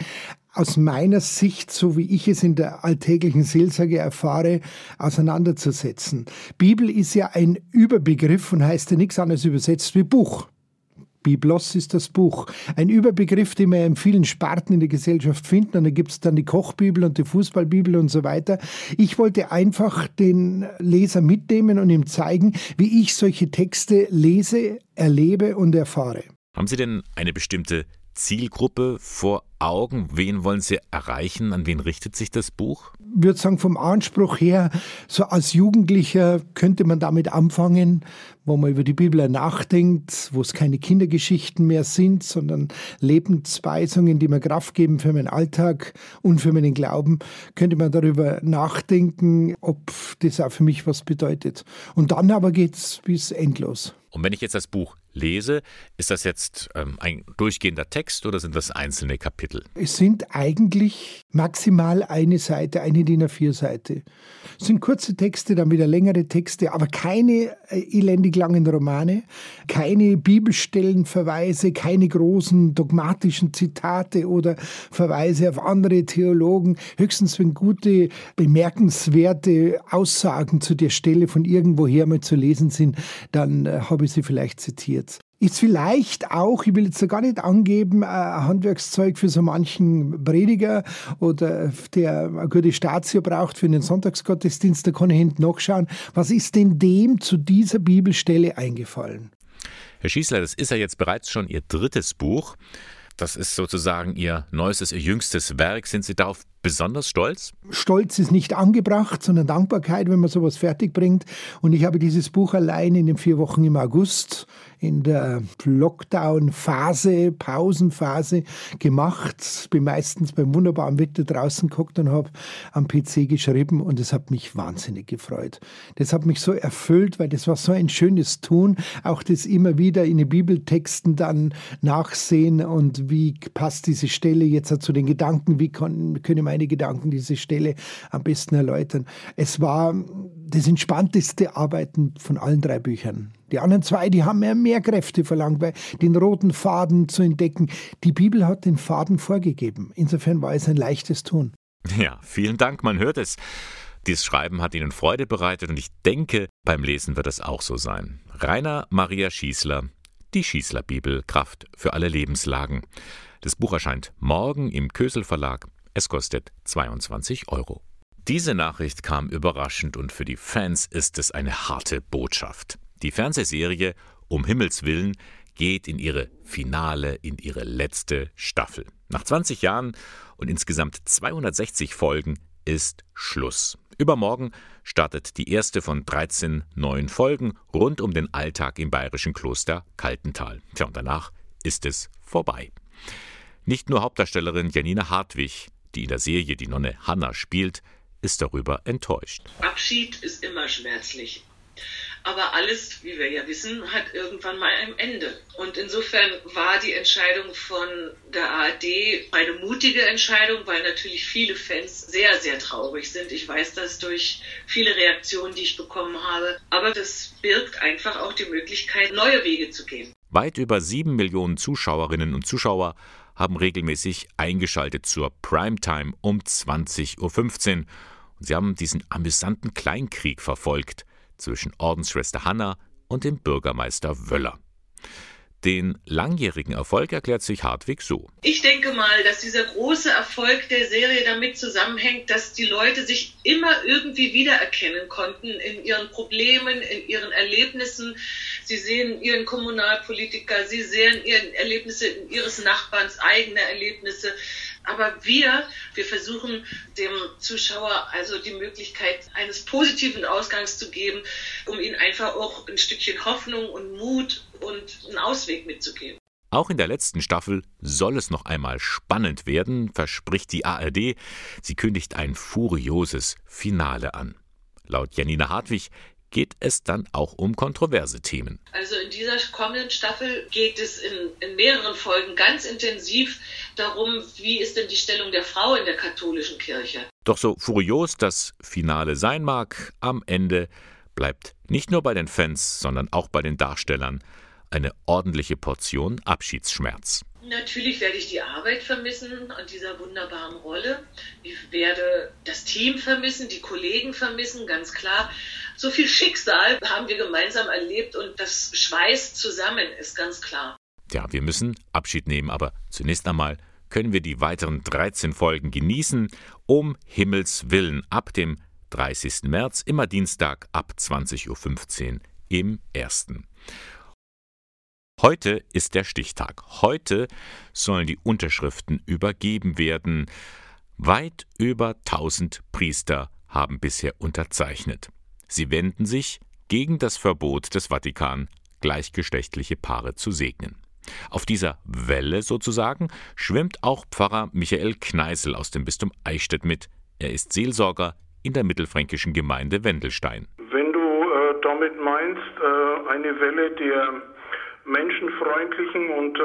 aus meiner Sicht, so wie ich es in der alltäglichen Seelsorge erfahre, auseinanderzusetzen. Bibel ist ja ein Überbegriff und heißt ja nichts anderes übersetzt wie Buch. Biblos ist das Buch. Ein Überbegriff, den wir in vielen Sparten in der Gesellschaft finden. Und da gibt es dann die Kochbibel und die Fußballbibel und so weiter. Ich wollte einfach den Leser mitnehmen und ihm zeigen, wie ich solche Texte lese, erlebe und erfahre. Haben Sie denn eine bestimmte Zielgruppe vor Augen? Wen wollen Sie erreichen? An wen richtet sich das Buch? Ich würde sagen, vom Anspruch her, so als Jugendlicher könnte man damit anfangen, wo man über die Bibel nachdenkt, wo es keine Kindergeschichten mehr sind, sondern Lebensweisungen, die mir Kraft geben für meinen Alltag und für meinen Glauben, könnte man darüber nachdenken, ob das auch für mich was bedeutet. Und dann aber geht es bis endlos. Und wenn ich jetzt das Buch lese, ist das jetzt ähm, ein durchgehender Text oder sind das einzelne Kapitel? Es sind eigentlich maximal eine Seite, eine DIN A4-Seite. Es sind kurze Texte, dann wieder längere Texte, aber keine äh, elendig langen Romane, keine Bibelstellenverweise, keine großen dogmatischen Zitate oder Verweise auf andere Theologen. Höchstens, wenn gute, bemerkenswerte Aussagen zu der Stelle von irgendwoher mal zu lesen sind, dann äh, habe ich sie vielleicht zitiert ist vielleicht auch, ich will jetzt gar nicht angeben, ein Handwerkszeug für so manchen Prediger oder der eine gute Statio braucht für den Sonntagsgottesdienst, da kann ich hinten nachschauen. Was ist denn dem zu dieser Bibelstelle eingefallen? Herr Schießler, das ist ja jetzt bereits schon Ihr drittes Buch. Das ist sozusagen Ihr neuestes, Ihr jüngstes Werk. Sind Sie darauf besonders stolz? Stolz ist nicht angebracht, sondern Dankbarkeit, wenn man sowas fertig bringt. Und ich habe dieses Buch allein in den vier Wochen im August in der Lockdown-Phase, Pausenphase gemacht. Bin meistens beim wunderbaren Wetter draußen geguckt und habe am PC geschrieben und es hat mich wahnsinnig gefreut. Das hat mich so erfüllt, weil das war so ein schönes Tun. Auch das immer wieder in den Bibeltexten dann nachsehen und wie passt diese Stelle jetzt zu den Gedanken, wie können, können meine Gedanken diese Stelle am besten erläutern. Es war das entspannteste Arbeiten von allen drei Büchern. Die anderen zwei, die haben mehr, mehr Kräfte verlangt, weil den roten Faden zu entdecken. Die Bibel hat den Faden vorgegeben. Insofern war es ein leichtes Tun. Ja, vielen Dank, man hört es. Dieses Schreiben hat Ihnen Freude bereitet und ich denke, beim Lesen wird es auch so sein. Rainer Maria Schießler, die Schießler Bibel, Kraft für alle Lebenslagen. Das Buch erscheint morgen im Kösel Verlag. Es kostet 22 Euro. Diese Nachricht kam überraschend und für die Fans ist es eine harte Botschaft. Die Fernsehserie Um Himmels Willen geht in ihre Finale, in ihre letzte Staffel. Nach 20 Jahren und insgesamt 260 Folgen ist Schluss. Übermorgen startet die erste von 13 neuen Folgen rund um den Alltag im bayerischen Kloster Kaltental. Tja, und danach ist es vorbei. Nicht nur Hauptdarstellerin Janina Hartwig, die in der Serie die Nonne Hanna spielt, ist darüber enttäuscht. Abschied ist immer schmerzlich. Aber alles, wie wir ja wissen, hat irgendwann mal ein Ende. Und insofern war die Entscheidung von der ARD eine mutige Entscheidung, weil natürlich viele Fans sehr, sehr traurig sind. Ich weiß das durch viele Reaktionen, die ich bekommen habe. Aber das birgt einfach auch die Möglichkeit, neue Wege zu gehen. Weit über sieben Millionen Zuschauerinnen und Zuschauer haben regelmäßig eingeschaltet zur Primetime um 20.15 Uhr. Und sie haben diesen amüsanten Kleinkrieg verfolgt zwischen Ordensschwester Hanna und dem Bürgermeister Wöller. Den langjährigen Erfolg erklärt sich Hartwig so. Ich denke mal, dass dieser große Erfolg der Serie damit zusammenhängt, dass die Leute sich immer irgendwie wiedererkennen konnten in ihren Problemen, in ihren Erlebnissen. Sie sehen ihren Kommunalpolitiker, sie sehen ihren Erlebnisse ihres Nachbarns, eigene Erlebnisse. Aber wir, wir versuchen dem Zuschauer also die Möglichkeit eines positiven Ausgangs zu geben, um ihnen einfach auch ein Stückchen Hoffnung und Mut und einen Ausweg mitzugeben. Auch in der letzten Staffel soll es noch einmal spannend werden, verspricht die ARD. Sie kündigt ein furioses Finale an. Laut Janina Hartwig geht es dann auch um kontroverse Themen. Also in dieser kommenden Staffel geht es in, in, mehreren Folgen ganz intensiv darum, wie ist denn die Stellung der Frau in der katholischen Kirche. Doch so furios das Finale sein mag, am Ende bleibt nicht nur bei den Fans, sondern auch bei den Darstellern eine ordentliche Portion Abschiedsschmerz. Natürlich werde ich die Arbeit vermissen an dieser wunderbaren Rolle. Ich werde das Team vermissen, die Kollegen vermissen, ganz klar. So viel Schicksal haben wir gemeinsam erlebt und das schweißt zusammen, ist ganz klar. Ja, wir müssen Abschied nehmen, aber zunächst einmal können wir die weiteren 13 Folgen genießen, um Himmels Willen ab dem 30. März, immer Dienstag ab 20.15 Uhr im ersten. Heute ist der Stichtag. Heute sollen die Unterschriften übergeben werden. Weit über 1000 Priester haben bisher unterzeichnet. Sie wenden sich gegen das Verbot des Vatikan, gleichgeschlechtliche Paare zu segnen. Auf dieser Welle sozusagen schwimmt auch Pfarrer Michael Kneißl aus dem Bistum Eichstätt mit. Er ist Seelsorger in der mittelfränkischen Gemeinde Wendelstein. Wenn du äh, damit meinst, äh, eine Welle der menschenfreundlichen und äh,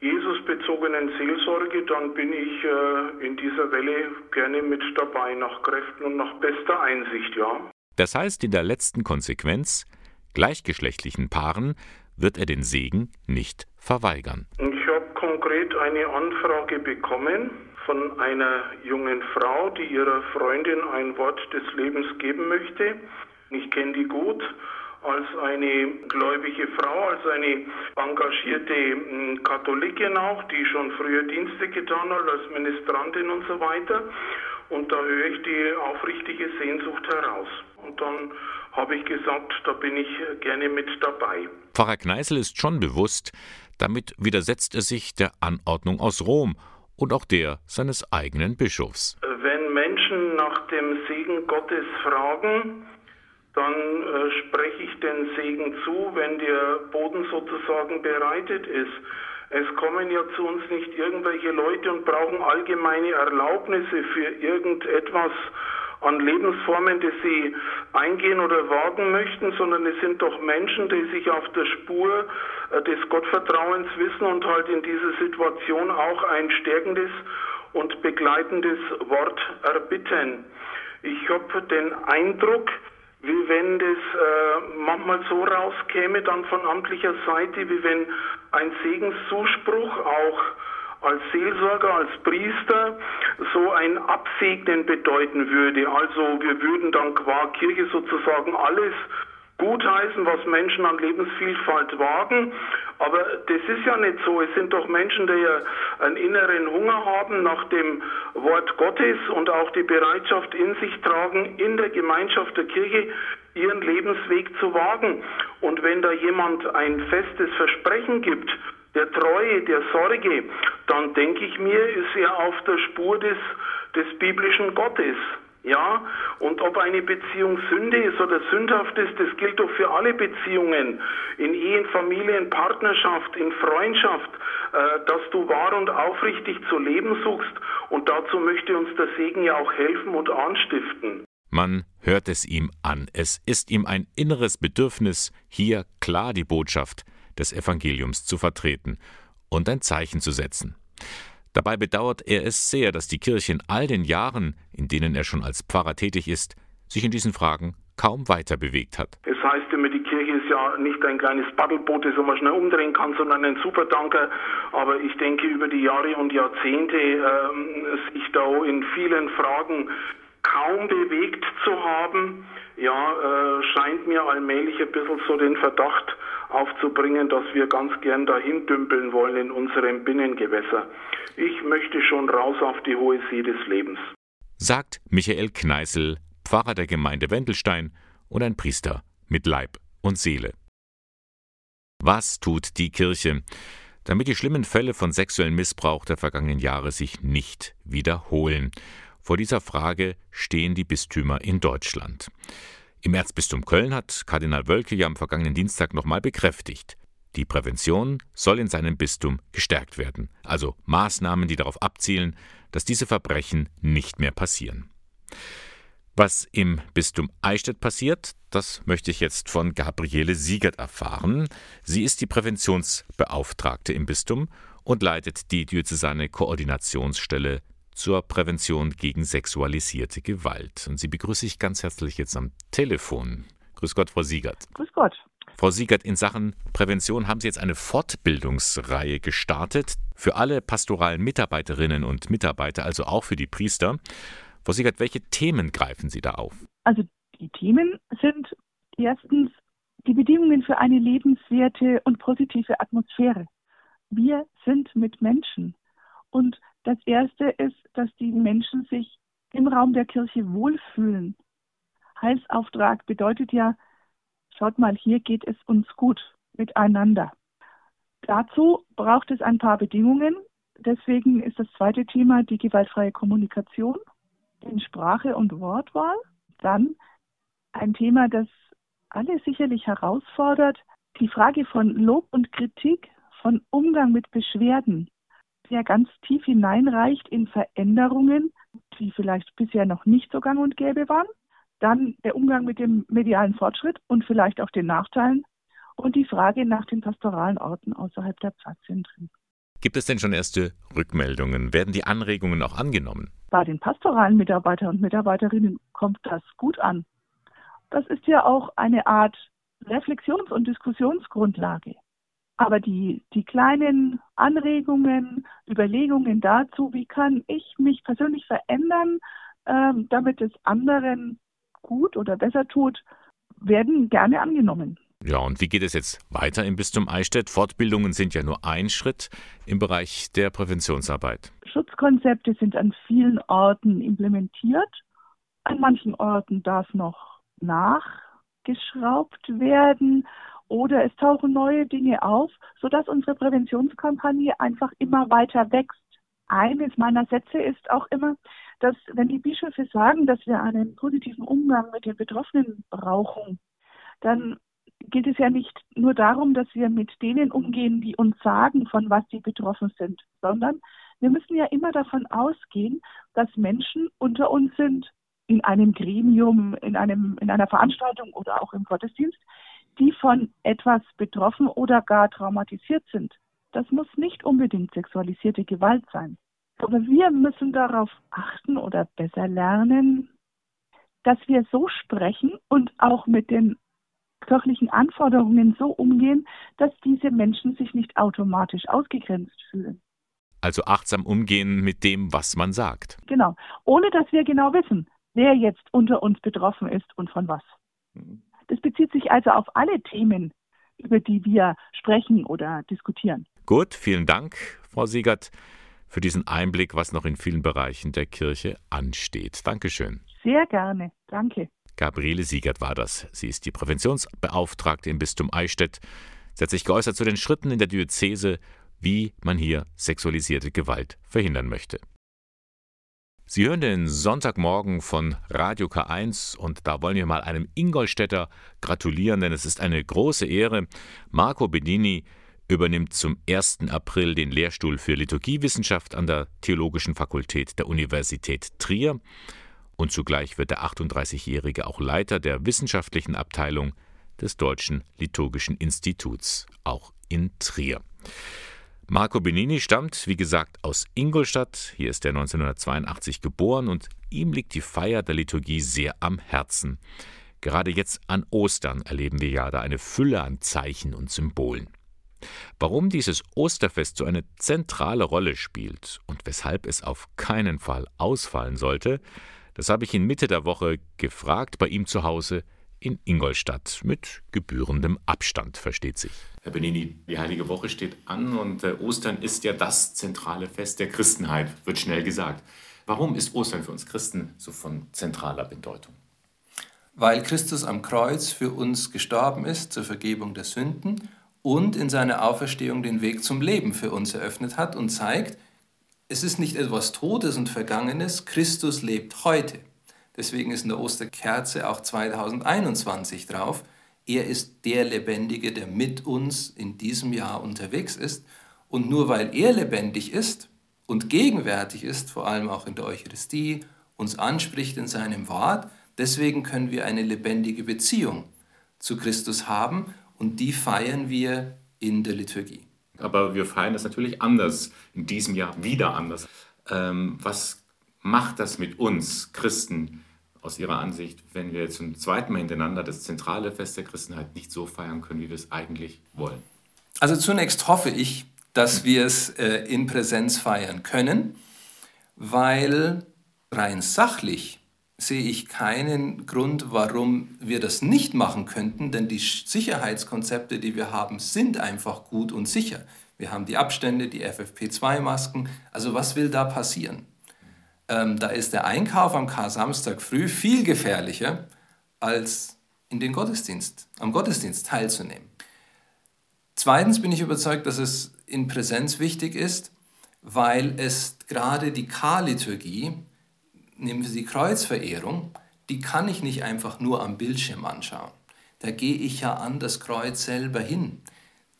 Jesusbezogenen Seelsorge, dann bin ich äh, in dieser Welle gerne mit dabei, nach Kräften und nach bester Einsicht, ja. Das heißt in der letzten Konsequenz, gleichgeschlechtlichen Paaren wird er den Segen nicht verweigern. Ich habe konkret eine Anfrage bekommen von einer jungen Frau, die ihrer Freundin ein Wort des Lebens geben möchte. Ich kenne die gut als eine gläubige Frau, als eine engagierte hm, Katholikin auch, die schon früher Dienste getan hat als Ministrantin und so weiter. Und da höre ich die aufrichtige Sehnsucht heraus. Und dann habe ich gesagt, da bin ich gerne mit dabei. Pfarrer Kneißl ist schon bewusst, damit widersetzt er sich der Anordnung aus Rom und auch der seines eigenen Bischofs. Wenn Menschen nach dem Segen Gottes fragen, dann äh, spreche ich den Segen zu, wenn der Boden sozusagen bereitet ist. Es kommen ja zu uns nicht irgendwelche Leute und brauchen allgemeine Erlaubnisse für irgendetwas an Lebensformen, die sie eingehen oder wagen möchten, sondern es sind doch Menschen, die sich auf der Spur äh, des Gottvertrauens wissen und halt in dieser Situation auch ein stärkendes und begleitendes Wort erbitten. Ich habe den Eindruck, wie wenn das äh, manchmal so rauskäme, dann von amtlicher Seite, wie wenn ein Segenszuspruch auch als Seelsorger, als Priester so ein Absegnen bedeuten würde. Also wir würden dann qua Kirche sozusagen alles gutheißen, was Menschen an Lebensvielfalt wagen. Aber das ist ja nicht so. Es sind doch Menschen, die ja einen inneren Hunger haben nach dem Wort Gottes und auch die Bereitschaft in sich tragen, in der Gemeinschaft der Kirche ihren Lebensweg zu wagen. Und wenn da jemand ein festes Versprechen gibt, der Treue, der Sorge, dann denke ich mir, ist er auf der Spur des, des biblischen Gottes. Ja, und ob eine Beziehung Sünde ist oder sündhaft ist, das gilt doch für alle Beziehungen, in Ehen, Familien, Partnerschaft, in Freundschaft, äh, dass du wahr und aufrichtig zu leben suchst. Und dazu möchte uns der Segen ja auch helfen und anstiften. Man hört es ihm an. Es ist ihm ein inneres Bedürfnis, hier klar die Botschaft des Evangeliums zu vertreten und ein Zeichen zu setzen. Dabei bedauert er es sehr, dass die Kirche in all den Jahren, in denen er schon als Pfarrer tätig ist, sich in diesen Fragen kaum weiter bewegt hat. Es heißt immer, die Kirche ist ja nicht ein kleines Paddelboot, das man schnell umdrehen kann, sondern ein Supertanker. Aber ich denke, über die Jahre und Jahrzehnte äh, sich da in vielen Fragen kaum bewegt zu haben, ja, äh, scheint mir allmählich ein bisschen so den Verdacht aufzubringen, dass wir ganz gern dahin dümpeln wollen in unserem Binnengewässer. Ich möchte schon raus auf die hohe See des Lebens. Sagt Michael Kneißl, Pfarrer der Gemeinde Wendelstein und ein Priester mit Leib und Seele. Was tut die Kirche, damit die schlimmen Fälle von sexuellem Missbrauch der vergangenen Jahre sich nicht wiederholen? Vor dieser Frage stehen die Bistümer in Deutschland. Im Erzbistum Köln hat Kardinal Wölke ja am vergangenen Dienstag nochmal bekräftigt, die Prävention soll in seinem Bistum gestärkt werden, also Maßnahmen, die darauf abzielen, dass diese Verbrechen nicht mehr passieren. Was im Bistum Eichstätt passiert, das möchte ich jetzt von Gabriele Siegert erfahren. Sie ist die Präventionsbeauftragte im Bistum und leitet die diözesane Koordinationsstelle zur Prävention gegen sexualisierte Gewalt. Und sie begrüße ich ganz herzlich jetzt am Telefon. Grüß Gott, Frau Siegert. Grüß Gott. Frau Siegert, in Sachen Prävention haben Sie jetzt eine Fortbildungsreihe gestartet für alle pastoralen Mitarbeiterinnen und Mitarbeiter, also auch für die Priester. Frau Siegert, welche Themen greifen Sie da auf? Also die Themen sind erstens die Bedingungen für eine lebenswerte und positive Atmosphäre. Wir sind mit Menschen. Und das Erste ist, dass die Menschen sich im Raum der Kirche wohlfühlen. Heilsauftrag bedeutet ja, schaut mal, hier geht es uns gut miteinander. Dazu braucht es ein paar Bedingungen. Deswegen ist das zweite Thema die gewaltfreie Kommunikation in Sprache und Wortwahl. Dann ein Thema, das alle sicherlich herausfordert, die Frage von Lob und Kritik, von Umgang mit Beschwerden der ganz tief hineinreicht in Veränderungen, die vielleicht bisher noch nicht so gang und gäbe waren. Dann der Umgang mit dem medialen Fortschritt und vielleicht auch den Nachteilen. Und die Frage nach den pastoralen Orten außerhalb der Pfarrzentren. Gibt es denn schon erste Rückmeldungen? Werden die Anregungen auch angenommen? Bei den pastoralen Mitarbeitern und Mitarbeiterinnen kommt das gut an. Das ist ja auch eine Art Reflexions- und Diskussionsgrundlage. Aber die, die kleinen Anregungen, Überlegungen dazu, wie kann ich mich persönlich verändern, ähm, damit es anderen gut oder besser tut, werden gerne angenommen. Ja, und wie geht es jetzt weiter im Bistum Eichstätt? Fortbildungen sind ja nur ein Schritt im Bereich der Präventionsarbeit. Schutzkonzepte sind an vielen Orten implementiert. An manchen Orten darf noch nachgeschraubt werden oder es tauchen neue Dinge auf, sodass unsere Präventionskampagne einfach immer weiter wächst. Eines meiner Sätze ist auch immer, dass wenn die Bischöfe sagen, dass wir einen positiven Umgang mit den Betroffenen brauchen, dann geht es ja nicht nur darum, dass wir mit denen umgehen, die uns sagen, von was sie betroffen sind, sondern wir müssen ja immer davon ausgehen, dass Menschen unter uns sind, in einem Gremium, in, einem, in einer Veranstaltung oder auch im Gottesdienst, die von etwas betroffen oder gar traumatisiert sind. Das muss nicht unbedingt sexualisierte Gewalt sein. Aber wir müssen darauf achten oder besser lernen, dass wir so sprechen und auch mit den kirchlichen Anforderungen so umgehen, dass diese Menschen sich nicht automatisch ausgegrenzt fühlen. Also achtsam umgehen mit dem, was man sagt. Genau, ohne dass wir genau wissen, wer jetzt unter uns betroffen ist und von was. Das bezieht sich also auf alle Themen, über die wir sprechen oder diskutieren. Gut, vielen Dank, Frau Siegert, für diesen Einblick, was noch in vielen Bereichen der Kirche ansteht. Dankeschön. Sehr gerne. Danke. Gabriele Siegert war das. Sie ist die Präventionsbeauftragte im Bistum Eichstätt. Sie hat sich geäußert zu den Schritten in der Diözese, wie man hier sexualisierte Gewalt verhindern möchte. Sie hören den Sonntagmorgen von Radio K1 und da wollen wir mal einem Ingolstädter gratulieren, denn es ist eine große Ehre. Marco Bedini übernimmt zum 1. April den Lehrstuhl für Liturgiewissenschaft an der Theologischen Fakultät der Universität Trier. und zugleich wird der 38-Jährige auch Leiter der wissenschaftlichen Abteilung des Deutschen Liturgischen Instituts, auch in Trier. Marco Benini stammt, wie gesagt, aus Ingolstadt. Hier ist er 1982 geboren und ihm liegt die Feier der Liturgie sehr am Herzen. Gerade jetzt an Ostern erleben wir ja da eine Fülle an Zeichen und Symbolen. Warum dieses Osterfest so eine zentrale Rolle spielt und weshalb es auf keinen Fall ausfallen sollte, das habe ich ihn Mitte der Woche gefragt bei ihm zu Hause in Ingolstadt mit gebührendem Abstand, versteht sich. Herr Benini, die Heilige Woche steht an und äh, Ostern ist ja das zentrale Fest der Christenheit, wird schnell gesagt. Warum ist Ostern für uns Christen so von zentraler Bedeutung? Weil Christus am Kreuz für uns gestorben ist zur Vergebung der Sünden und in seiner Auferstehung den Weg zum Leben für uns eröffnet hat und zeigt, es ist nicht etwas Todes und Vergangenes, Christus lebt heute. Deswegen ist in der Osterkerze auch 2021 drauf. Er ist der Lebendige, der mit uns in diesem Jahr unterwegs ist. Und nur weil er lebendig ist und gegenwärtig ist, vor allem auch in der Eucharistie, uns anspricht in seinem Wort, deswegen können wir eine lebendige Beziehung zu Christus haben und die feiern wir in der Liturgie. Aber wir feiern das natürlich anders, in diesem Jahr wieder anders. Ähm, was macht das mit uns Christen aus Ihrer Ansicht, wenn wir zum zweiten Mal hintereinander das zentrale Fest der Christenheit nicht so feiern können, wie wir es eigentlich wollen? Also zunächst hoffe ich, dass wir es äh, in Präsenz feiern können, weil rein sachlich sehe ich keinen Grund, warum wir das nicht machen könnten, denn die Sicherheitskonzepte, die wir haben, sind einfach gut und sicher. Wir haben die Abstände, die FFP2-Masken. Also was will da passieren? Ähm, da ist der Einkauf am Kar-Samstag früh viel gefährlicher, als in den Gottesdienst, am Gottesdienst teilzunehmen. Zweitens bin ich überzeugt, dass es in Präsenz wichtig ist, weil es gerade die Karliturgie, nehmen wir die Kreuzverehrung, die kann ich nicht einfach nur am Bildschirm anschauen. Da gehe ich ja an das Kreuz selber hin.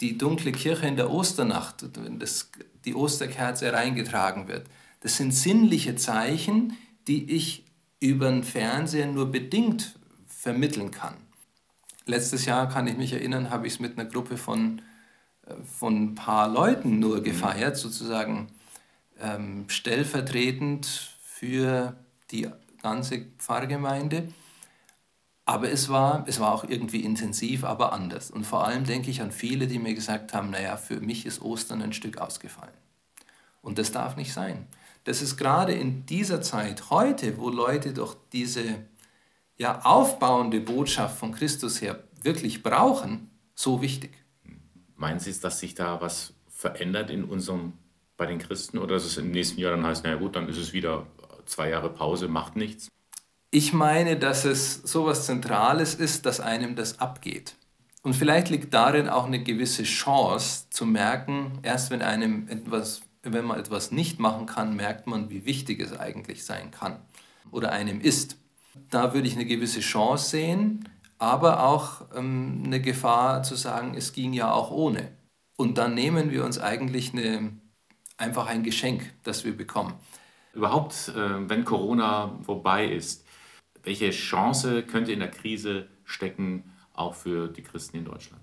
Die dunkle Kirche in der Osternacht, wenn das, die Osterkerze reingetragen wird, das sind sinnliche Zeichen, die ich über den Fernseher nur bedingt vermitteln kann. Letztes Jahr kann ich mich erinnern, habe ich es mit einer Gruppe von, äh, von ein paar Leuten nur mhm. gefeiert, sozusagen ähm, stellvertretend für die ganze Pfarrgemeinde. Aber es war, es war auch irgendwie intensiv, aber anders. Und vor allem denke ich an viele, die mir gesagt haben, naja, für mich ist Ostern ein Stück ausgefallen. Und das darf nicht sein das ist gerade in dieser Zeit heute, wo Leute doch diese ja, aufbauende Botschaft von Christus her wirklich brauchen, so wichtig. Meinen Sie, dass sich da was verändert in unserem, bei den Christen oder dass es im nächsten Jahr dann heißt, naja gut, dann ist es wieder zwei Jahre Pause, macht nichts? Ich meine, dass es so etwas Zentrales ist, dass einem das abgeht. Und vielleicht liegt darin auch eine gewisse Chance zu merken, erst wenn einem etwas wenn man etwas nicht machen kann, merkt man, wie wichtig es eigentlich sein kann oder einem ist. Da würde ich eine gewisse Chance sehen, aber auch ähm, eine Gefahr zu sagen, es ging ja auch ohne. Und dann nehmen wir uns eigentlich eine, einfach ein Geschenk, das wir bekommen. Überhaupt, äh, wenn Corona vorbei ist, welche Chance könnte in der Krise stecken, auch für die Christen in Deutschland?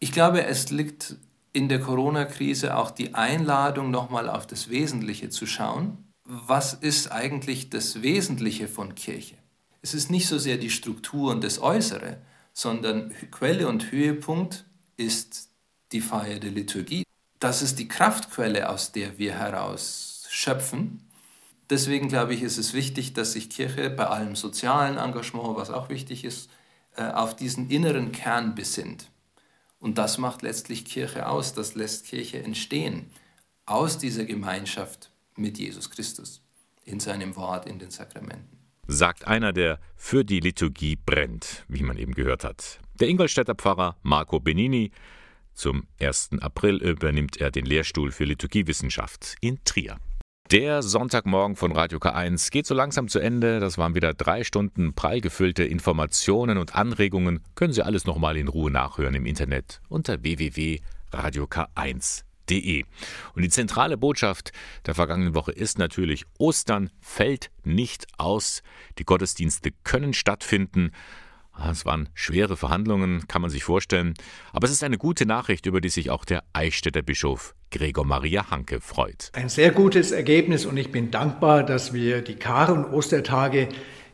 Ich glaube, es liegt in der Corona-Krise auch die Einladung, nochmal auf das Wesentliche zu schauen. Was ist eigentlich das Wesentliche von Kirche? Es ist nicht so sehr die Struktur und das Äußere, sondern Quelle und Höhepunkt ist die Feier der Liturgie. Das ist die Kraftquelle, aus der wir heraus schöpfen. Deswegen glaube ich, ist es wichtig, dass sich Kirche bei allem sozialen Engagement, was auch wichtig ist, äh, auf diesen inneren Kern besinnt. Und das macht letztlich Kirche aus, das lässt Kirche entstehen aus dieser Gemeinschaft mit Jesus Christus in seinem Wort, in den Sakramenten. Sagt einer, der für die Liturgie brennt, wie man eben gehört hat. Der Ingolstädter Pfarrer Marco Benini. Zum 1. April übernimmt er den Lehrstuhl für Liturgiewissenschaft in Trier. Der Sonntagmorgen von Radio K1 geht so langsam zu Ende. Das waren wieder drei Stunden prall gefüllte Informationen und Anregungen. Können Sie alles nochmal in Ruhe nachhören im Internet unter www.radiok1.de. De. Und die zentrale Botschaft der vergangenen Woche ist natürlich, Ostern fällt nicht aus. Die Gottesdienste können stattfinden. Ah, es waren schwere Verhandlungen, kann man sich vorstellen. Aber es ist eine gute Nachricht, über die sich auch der Eichstätter Bischof Gregor Maria Hanke freut. Ein sehr gutes Ergebnis und ich bin dankbar, dass wir die Kar- und Ostertage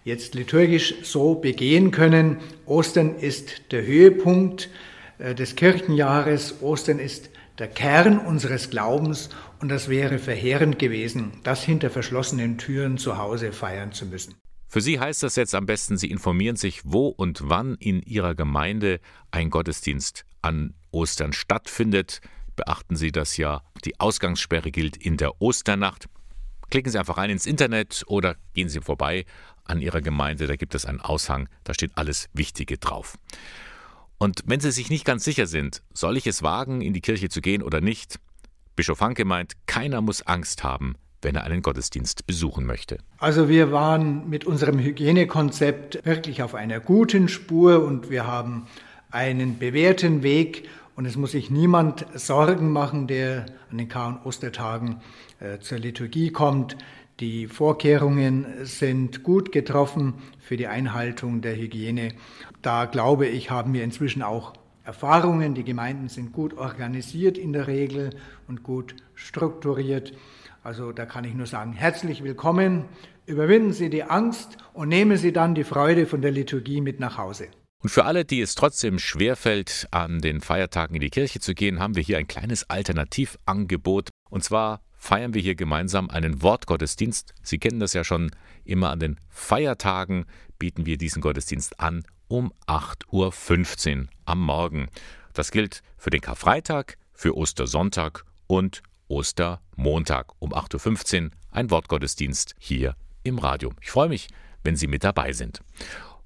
jetzt liturgisch so begehen können. Ostern ist der Höhepunkt äh, des Kirchenjahres. Ostern ist der Kern unseres Glaubens und das wäre verheerend gewesen, das hinter verschlossenen Türen zu Hause feiern zu müssen. Für Sie heißt das jetzt am besten, Sie informieren sich, wo und wann in Ihrer Gemeinde ein Gottesdienst an Ostern stattfindet. Beachten Sie, dass ja die Ausgangssperre gilt in der Osternacht. Klicken Sie einfach rein ins Internet oder gehen Sie vorbei an Ihrer Gemeinde, da gibt es einen Aushang, da steht alles Wichtige drauf. Und wenn Sie sich nicht ganz sicher sind, soll ich es wagen, in die Kirche zu gehen oder nicht? Bischof Hanke meint, keiner muss Angst haben, wenn er einen Gottesdienst besuchen möchte. Also wir waren mit unserem Hygienekonzept wirklich auf einer guten Spur und wir haben einen bewährten Weg und es muss sich niemand Sorgen machen, der an den Kar- und Ostertagen äh, zur Liturgie kommt. Die Vorkehrungen sind gut getroffen für die Einhaltung der Hygiene. Da glaube ich, haben wir inzwischen auch Erfahrungen. Die Gemeinden sind gut organisiert in der Regel und gut strukturiert. Also da kann ich nur sagen, herzlich willkommen. Überwinden Sie die Angst und nehmen Sie dann die Freude von der Liturgie mit nach Hause. Und für alle, die es trotzdem schwerfällt, an den Feiertagen in die Kirche zu gehen, haben wir hier ein kleines Alternativangebot. Und zwar feiern wir hier gemeinsam einen Wortgottesdienst. Sie kennen das ja schon, immer an den Feiertagen bieten wir diesen Gottesdienst an um 8.15 Uhr am Morgen. Das gilt für den Karfreitag, für Ostersonntag und Ostermontag um 8.15 Uhr ein Wortgottesdienst hier im Radio. Ich freue mich, wenn Sie mit dabei sind.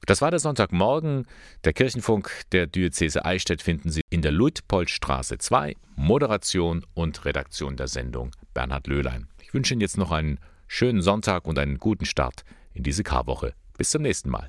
Das war der Sonntagmorgen. Der Kirchenfunk der Diözese Eichstätt finden Sie in der Luitpoldstraße 2. Moderation und Redaktion der Sendung Bernhard Löhlein. Ich wünsche Ihnen jetzt noch einen schönen Sonntag und einen guten Start in diese Karwoche. Bis zum nächsten Mal.